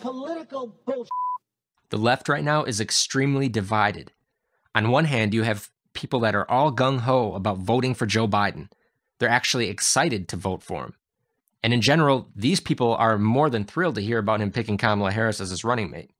political bullshit. The left right now is extremely divided. On one hand, you have people that are all gung ho about voting for Joe Biden. They're actually excited to vote for him. And in general, these people are more than thrilled to hear about him picking Kamala Harris as his running mate.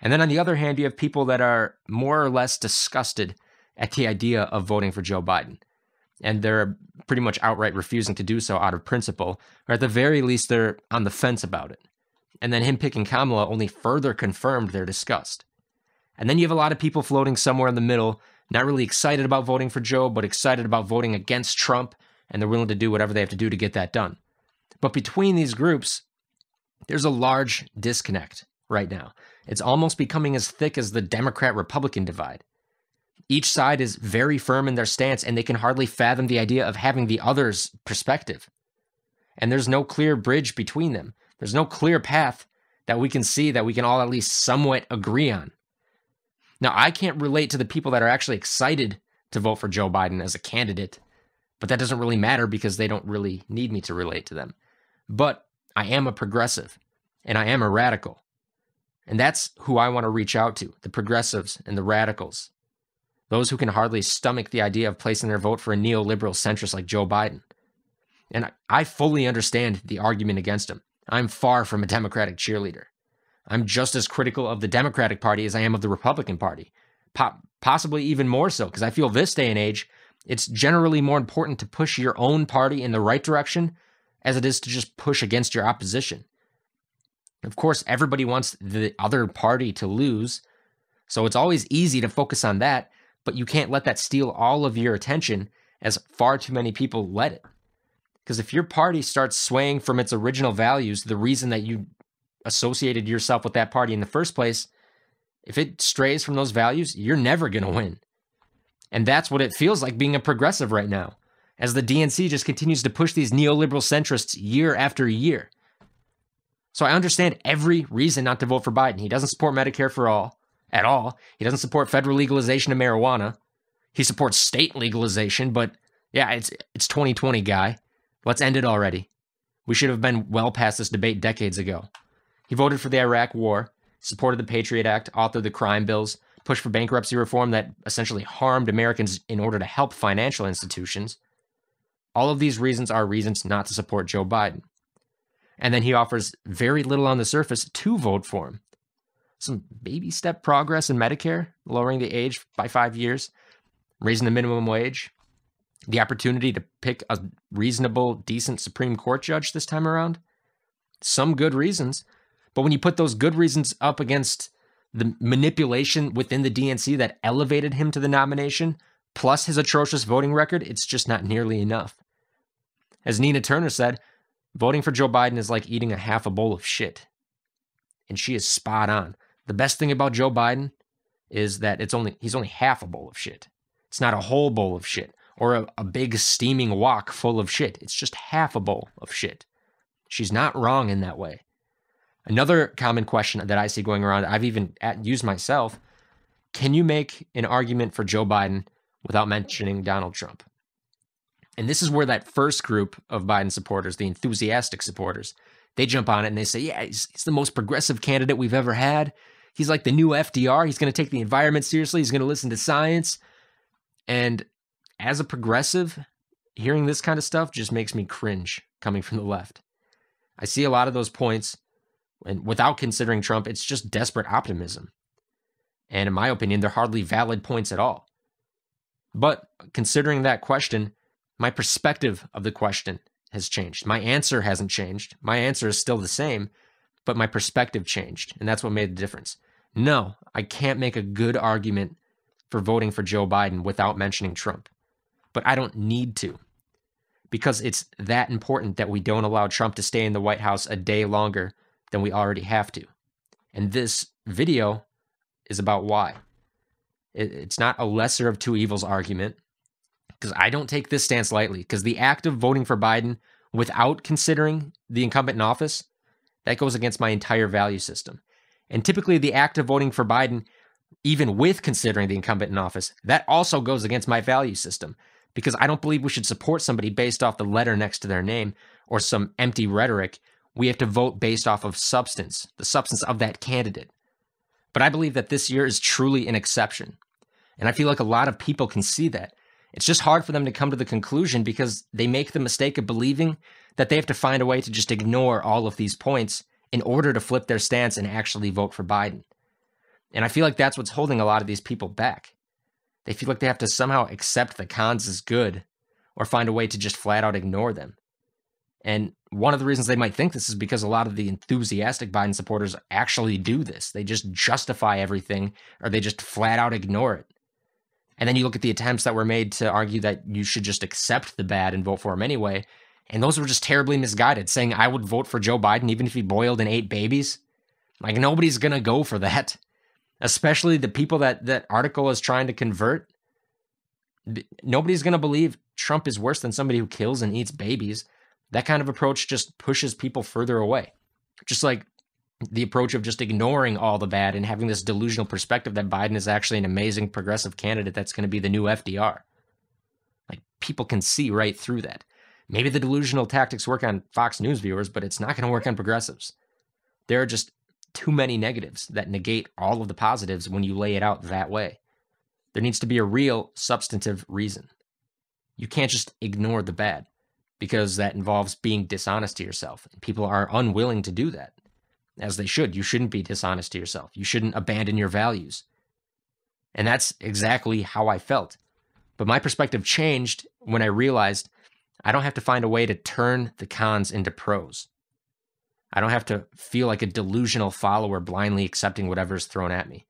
And then on the other hand, you have people that are more or less disgusted at the idea of voting for Joe Biden. And they're pretty much outright refusing to do so out of principle, or at the very least, they're on the fence about it. And then him picking Kamala only further confirmed their disgust. And then you have a lot of people floating somewhere in the middle, not really excited about voting for Joe, but excited about voting against Trump, and they're willing to do whatever they have to do to get that done. But between these groups, there's a large disconnect right now. It's almost becoming as thick as the Democrat Republican divide. Each side is very firm in their stance, and they can hardly fathom the idea of having the other's perspective. And there's no clear bridge between them. There's no clear path that we can see that we can all at least somewhat agree on. Now, I can't relate to the people that are actually excited to vote for Joe Biden as a candidate, but that doesn't really matter because they don't really need me to relate to them. But I am a progressive and I am a radical. And that's who I want to reach out to the progressives and the radicals, those who can hardly stomach the idea of placing their vote for a neoliberal centrist like Joe Biden. And I fully understand the argument against him. I'm far from a Democratic cheerleader. I'm just as critical of the Democratic Party as I am of the Republican Party, po- possibly even more so, because I feel this day and age, it's generally more important to push your own party in the right direction as it is to just push against your opposition. Of course, everybody wants the other party to lose, so it's always easy to focus on that, but you can't let that steal all of your attention as far too many people let it. Because if your party starts swaying from its original values, the reason that you associated yourself with that party in the first place, if it strays from those values, you're never going to win. And that's what it feels like being a progressive right now, as the DNC just continues to push these neoliberal centrists year after year. So I understand every reason not to vote for Biden. He doesn't support Medicare for all at all. He doesn't support federal legalization of marijuana. He supports state legalization, but yeah, it's it's 2020, guy. Let's end it already. We should have been well past this debate decades ago. He voted for the Iraq War, supported the Patriot Act, authored the crime bills, pushed for bankruptcy reform that essentially harmed Americans in order to help financial institutions. All of these reasons are reasons not to support Joe Biden. And then he offers very little on the surface to vote for him. Some baby step progress in Medicare, lowering the age by five years, raising the minimum wage, the opportunity to pick a reasonable, decent Supreme Court judge this time around. Some good reasons. But when you put those good reasons up against the manipulation within the DNC that elevated him to the nomination, plus his atrocious voting record, it's just not nearly enough. As Nina Turner said, voting for Joe Biden is like eating a half a bowl of shit. And she is spot on. The best thing about Joe Biden is that it's only he's only half a bowl of shit. It's not a whole bowl of shit or a, a big steaming wok full of shit. It's just half a bowl of shit. She's not wrong in that way. Another common question that I see going around, I've even used myself can you make an argument for Joe Biden without mentioning Donald Trump? And this is where that first group of Biden supporters, the enthusiastic supporters, they jump on it and they say, yeah, he's, he's the most progressive candidate we've ever had. He's like the new FDR. He's going to take the environment seriously. He's going to listen to science. And as a progressive, hearing this kind of stuff just makes me cringe coming from the left. I see a lot of those points, and without considering Trump, it's just desperate optimism. And in my opinion, they're hardly valid points at all. But considering that question, my perspective of the question has changed. My answer hasn't changed. My answer is still the same, but my perspective changed. And that's what made the difference. No, I can't make a good argument for voting for Joe Biden without mentioning Trump but I don't need to because it's that important that we don't allow Trump to stay in the White House a day longer than we already have to. And this video is about why. It's not a lesser of two evils argument because I don't take this stance lightly because the act of voting for Biden without considering the incumbent in office that goes against my entire value system. And typically the act of voting for Biden even with considering the incumbent in office that also goes against my value system because I don't believe we should support somebody based off the letter next to their name or some empty rhetoric We have to vote based off of substance, the substance of that candidate. But I believe that this year is truly an exception. And I feel like a lot of people can see that. It's just hard for them to come to the conclusion because they make the mistake of believing that they have to find a way to just ignore all of these points in order to flip their stance and actually vote for Biden. And I feel like that's what's holding a lot of these people back. They feel like they have to somehow accept the cons as good or find a way to just flat out ignore them. And one of the reasons they might think this is because a lot of the enthusiastic Biden supporters actually do this. They just justify everything or they just flat out ignore it. And then you look at the attempts that were made to argue that you should just accept the bad and vote for him anyway. And those were just terribly misguided, saying I would vote for Joe Biden even if he boiled and ate babies. Like nobody's gonna go for that. Especially the people that that article is trying to convert. Nobody's gonna believe Trump is worse than somebody who kills and eats babies. That kind of approach just pushes people further away. Just like the approach of just ignoring all the bad and having this delusional perspective that Biden is actually an amazing progressive candidate that's going to be the new FDR. Like people can see right through that. Maybe the delusional tactics work on Fox News viewers, but it's not going to work on progressives. There are just too many negatives that negate all of the positives when you lay it out that way. There needs to be a real substantive reason. You can't just ignore the bad because that involves being dishonest to yourself. People are unwilling to do that as they should. You shouldn't be dishonest to yourself. You shouldn't abandon your values. And that's exactly how I felt. But my perspective changed when I realized I don't have to find a way to turn the cons into pros. I don't have to feel like a delusional follower blindly accepting whatever is thrown at me.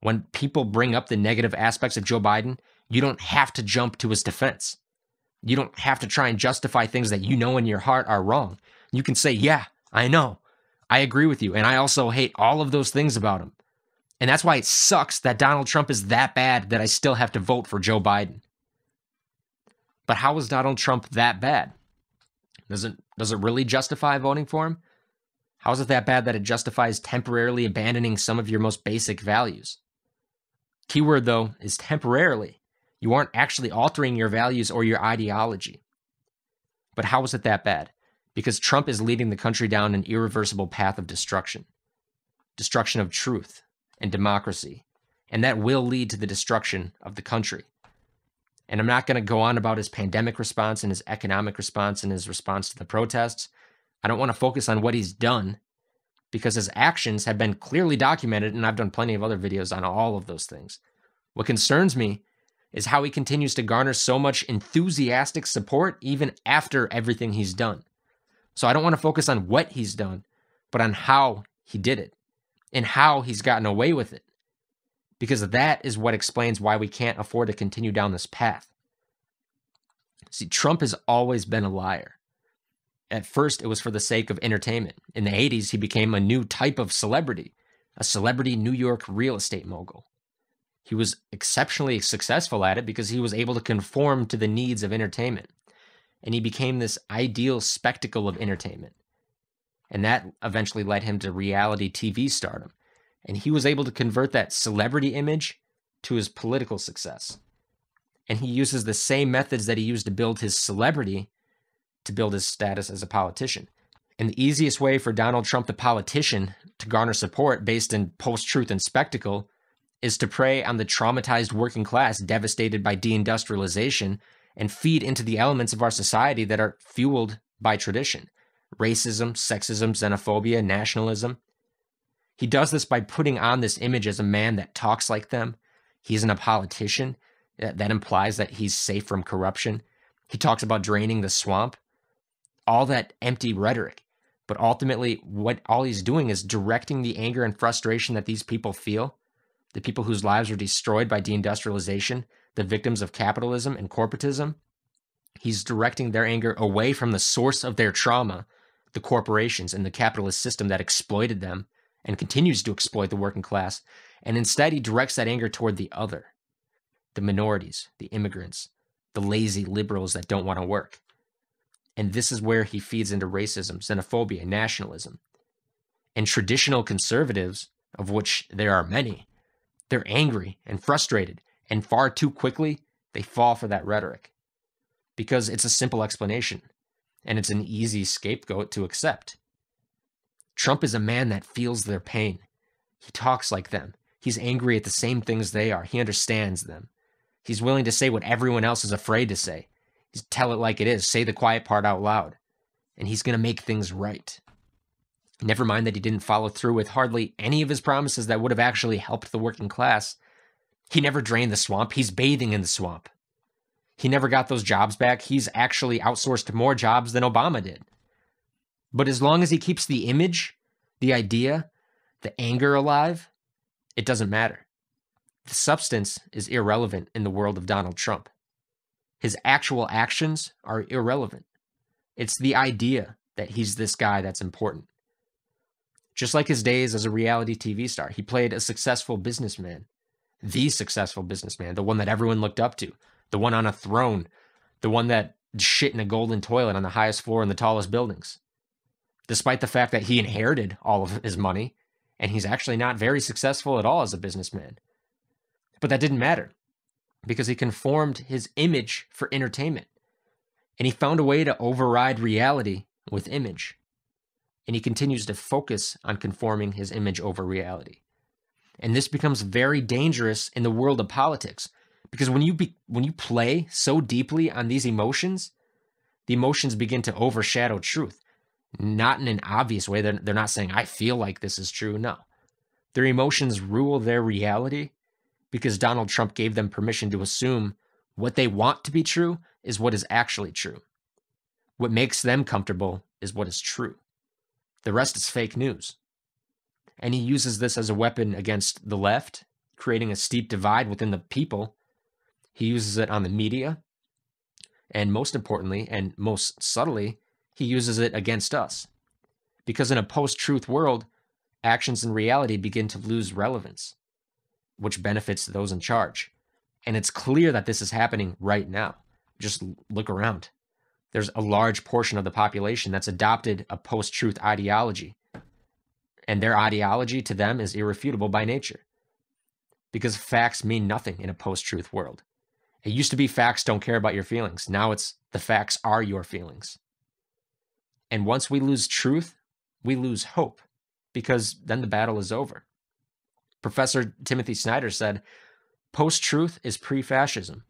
When people bring up the negative aspects of Joe Biden, you don't have to jump to his defense. You don't have to try and justify things that you know in your heart are wrong. You can say, Yeah, I know. I agree with you. And I also hate all of those things about him. And that's why it sucks that Donald Trump is that bad that I still have to vote for Joe Biden. But how is Donald Trump that bad? Does it does it really justify voting for him? How is it that bad that it justifies temporarily abandoning some of your most basic values? Keyword though is temporarily. You aren't actually altering your values or your ideology. But how is it that bad? because Trump is leading the country down an irreversible path of destruction destruction of truth and democracy. And that will lead to the destruction of the country. And I'm not going to go on about his pandemic response and his economic response and his response to the protests. I don't want to focus on what he's done because his actions have been clearly documented, and I've done plenty of other videos on all of those things. What concerns me is how he continues to garner so much enthusiastic support even after everything he's done. So I don't want to focus on what he's done, but on how he did it and how he's gotten away with it. Because that is what explains why we can't afford to continue down this path. See, Trump has always been a liar. At first, it was for the sake of entertainment. In the 80s, he became a new type of celebrity, a celebrity New York real estate mogul. He was exceptionally successful at it because he was able to conform to the needs of entertainment and he became this ideal spectacle of entertainment. And that eventually led him to reality TV stardom. And he was able to convert that celebrity image to his political success. And he uses the same methods that he used to build his celebrity to build his status as a politician. And the easiest way for Donald Trump, the politician, to garner support based in post truth and spectacle is to prey on the traumatized working class devastated by deindustrialization and feed into the elements of our society that are fueled by tradition racism, sexism, xenophobia, nationalism. He does this by putting on this image as a man that talks like them. He isn't a politician. That implies that he's safe from corruption. He talks about draining the swamp. All that empty rhetoric. But ultimately, what all he's doing is directing the anger and frustration that these people feel, the people whose lives are destroyed by deindustrialization, the victims of capitalism and corporatism. He's directing their anger away from the source of their trauma, the corporations and the capitalist system that exploited them and continues to exploit the working class. And instead, he directs that anger toward the other the minorities, the immigrants, the lazy liberals that don't want to work. And this is where he feeds into racism, xenophobia, nationalism. And traditional conservatives, of which there are many, they're angry and frustrated and far too quickly, they fall for that rhetoric because it's a simple explanation and it's an easy scapegoat to accept. Trump is a man that feels their pain. He talks like them. He's angry at the same things they are. He understands them. He's willing to say what everyone else is afraid to say. Tell it like it is, say the quiet part out loud. And he's going to make things right. Never mind that he didn't follow through with hardly any of his promises that would have actually helped the working class. He never drained the swamp. He's bathing in the swamp. He never got those jobs back. He's actually outsourced more jobs than Obama did. But as long as he keeps the image, the idea, the anger alive, it doesn't matter. The substance is irrelevant in the world of Donald Trump. His actual actions are irrelevant. It's the idea that he's this guy that's important. Just like his days as a reality TV star, he played a successful businessman, the successful businessman, the one that everyone looked up to, the one on a throne, the one that shit in a golden toilet on the highest floor in the tallest buildings. Despite the fact that he inherited all of his money, and he's actually not very successful at all as a businessman. But that didn't matter because he conformed his image for entertainment. And he found a way to override reality with image. And he continues to focus on conforming his image over reality. And this becomes very dangerous in the world of politics because when you be, when you play so deeply on these emotions, the emotions begin to overshadow truth. Not in an obvious way. They're, they're not saying, I feel like this is true. No. Their emotions rule their reality because Donald Trump gave them permission to assume what they want to be true is what is actually true. What makes them comfortable is what is true. The rest is fake news. And he uses this as a weapon against the left, creating a steep divide within the people. He uses it on the media. And most importantly, and most subtly, he uses it against us. Because in a post truth world, actions and reality begin to lose relevance, which benefits those in charge. And it's clear that this is happening right now. Just look around. There's a large portion of the population that's adopted a post truth ideology. And their ideology to them is irrefutable by nature. Because facts mean nothing in a post truth world. It used to be facts don't care about your feelings. Now it's the facts are your feelings. And once we lose truth, we lose hope because then the battle is over. Professor Timothy Snyder said, post truth is pre fascism.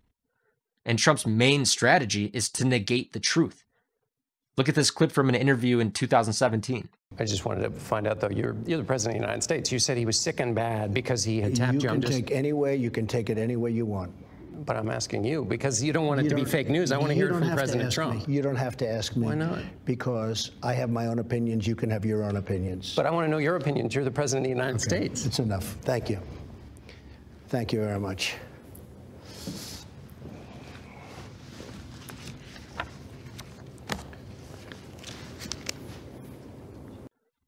And Trump's main strategy is to negate the truth. Look at this clip from an interview in 2017. I just wanted to find out, though, you're, you're the president of the United States. You said he was sick and bad because he had tapped you. You can take any way, you can take it any way you want. But I'm asking you because you don't want it you to be fake news. I want to hear it from President Trump. Me. You don't have to ask me. Why not? Because I have my own opinions. You can have your own opinions. But I want to know your opinions. You're the President of the United okay. States. It's enough. Thank you. Thank you very much.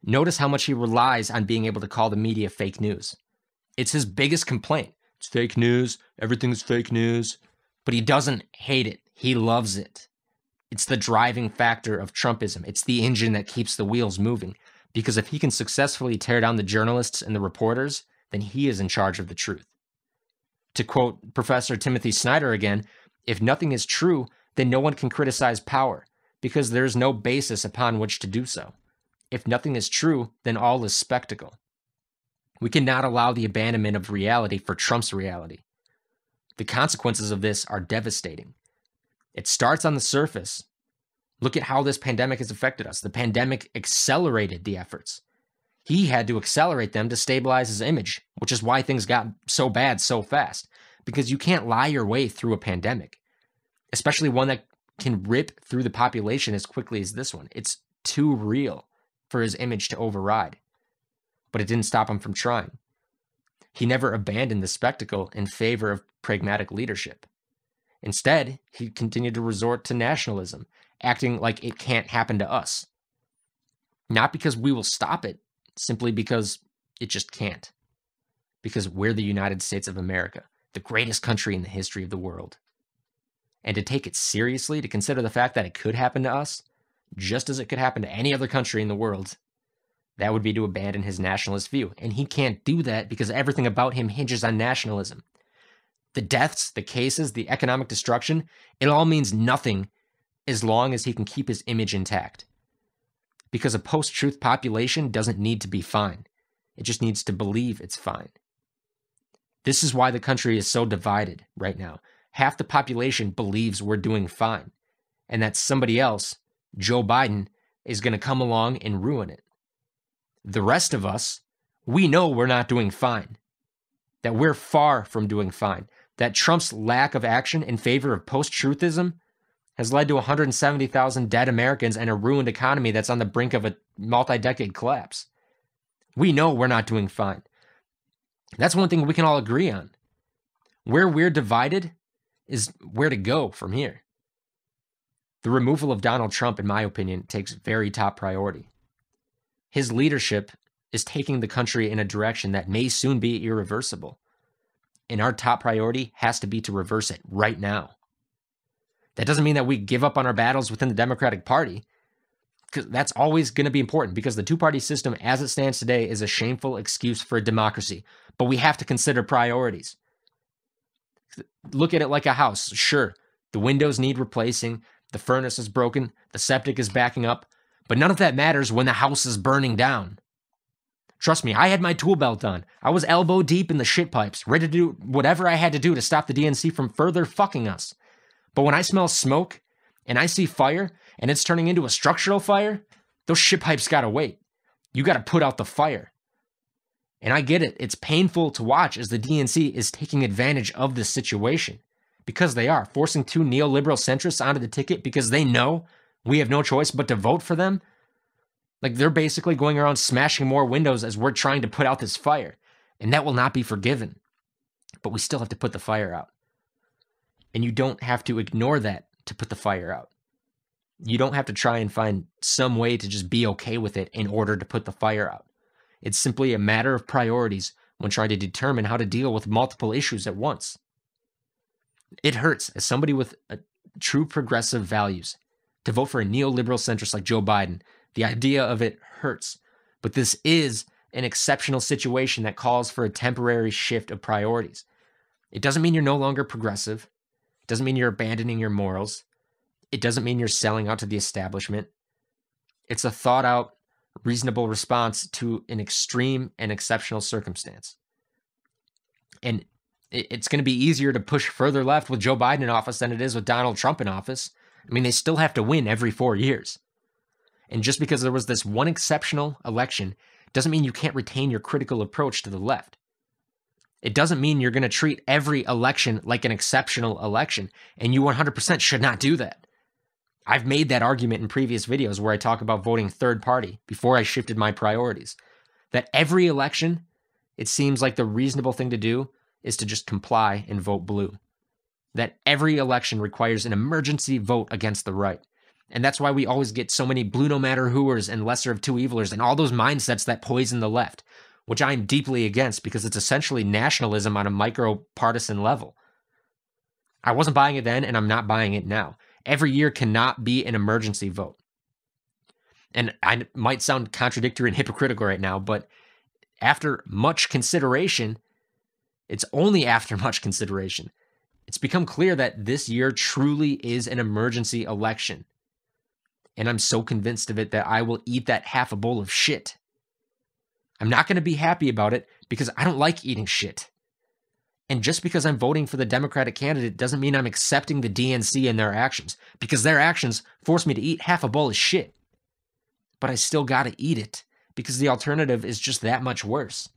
Notice how much he relies on being able to call the media fake news. It's his biggest complaint. It's fake news. Everything's fake news. But he doesn't hate it. He loves it. It's the driving factor of Trumpism. It's the engine that keeps the wheels moving. Because if he can successfully tear down the journalists and the reporters, then he is in charge of the truth. To quote Professor Timothy Snyder again, if nothing is true, then no one can criticize power, because there is no basis upon which to do so. If nothing is true, then all is spectacle. We cannot allow the abandonment of reality for Trump's reality. The consequences of this are devastating. It starts on the surface. Look at how this pandemic has affected us. The pandemic accelerated the efforts. He had to accelerate them to stabilize his image, which is why things got so bad so fast. Because you can't lie your way through a pandemic, especially one that can rip through the population as quickly as this one. It's too real for his image to override but it didn't stop him from trying. He never abandoned the spectacle in favor of pragmatic leadership. Instead, he continued to resort to nationalism, acting like it can't happen to us. Not because we will stop it, simply because it just can't. Because we're the United States of America, the greatest country in the history of the world. And to take it seriously, to consider the fact that it could happen to us, just as it could happen to any other country in the world, that would be to abandon his nationalist view. And he can't do that because everything about him hinges on nationalism. The deaths, the cases, the economic destruction, it all means nothing as long as he can keep his image intact. because a post truth population doesn't need to be fine, it just needs to believe it's fine. This is why the country is so divided right now. Half the population believes we're doing fine, and that somebody else, Joe Biden, is going to come along and ruin it. The rest of us, we know we're not doing fine, that we're far from doing fine, that Trump's lack of action in favor of post truthism has led to 170,000 dead Americans and a ruined economy that's on the brink of a multi decade collapse. We know we're not doing fine. That's one thing we can all agree on. Where we're divided is where to go from here. The removal of Donald Trump, in my opinion, takes very top priority. His leadership is taking the country in a direction that may soon be irreversible. And our top priority has to be to reverse it right now. That doesn't mean that we give up on our battles within the Democratic Party, because that's always going to be important because the two party system as it stands today is a shameful excuse for a democracy. But we have to consider priorities. Look at it like a house. Sure, the windows need replacing, the furnace is broken, the septic is backing up, but none of that matters when the house is burning down. Trust me, I had my tool belt on. I was elbow deep in the shit pipes, ready to do whatever I had to do to stop the DNC from further fucking us. But when I smell smoke and I see fire and it's turning into a structural fire, those shit pipes gotta wait. You gotta put out the fire. And I get it. It's painful to watch as the DNC is taking advantage of this situation because they are forcing two neoliberal centrists onto the ticket because they know we have no choice but to vote for them. Like they're basically going around smashing more windows as we're trying to put out this fire. And that will not be forgiven. But we still have to put the fire out. And you don't have to ignore that to put the fire out. You don't have to try and find some way to just be okay with it in order to put the fire out. It's simply a matter of priorities when trying to determine how to deal with multiple issues at once. It hurts as somebody with uh, true progressive values to vote for a neoliberal centrist like Joe Biden. The idea of it hurts. But this is an exceptional situation that calls for a temporary shift of priorities. It doesn't mean you're no longer progressive. It doesn't mean you're abandoning your morals. It doesn't mean you're selling out to the establishment. It's a thought out reasonable response to an extreme and exceptional circumstance. And it's going to be easier to push further left with Joe Biden in office than it is with Donald Trump in office. I mean, they still have to win every four years. And just because there was this one exceptional election doesn't mean you can't retain your critical approach to the left. It doesn't mean you're going to treat every election like an exceptional election, and you 100% should not do that. I've made that argument in previous videos where I talk about voting third party before I shifted my priorities. That every election, it seems like the reasonable thing to do is to just comply and vote blue. That every election requires an emergency vote against the right. And that's why we always get so many blue no matter whoers and lesser of two evilers and all those mindsets that poison the left, which I'm deeply against because it's essentially nationalism on a micro partisan level. I wasn't buying it then and I'm not buying it now every year cannot be an emergency vote. And I might sound contradictory and hypocritical right now, but after much consideration, it's only after much consideration. It's become clear that this year truly is an emergency election. And I'm so convinced of it that I will eat that half a bowl of shit. I'm not going to be happy about it because I don't like eating shit. And just because I'm voting for the Democratic candidate doesn't mean I'm accepting the DNC and their actions, because their actions force me to eat half a bowl of shit. But I still gotta eat it, because the alternative is just that much worse.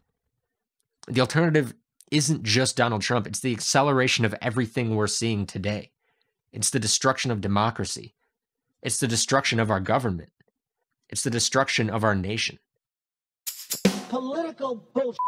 The alternative isn't just Donald Trump, it's the acceleration of everything we're seeing today. It's the destruction of democracy. It's the destruction of our government. It's the destruction of our nation. Political bullshit.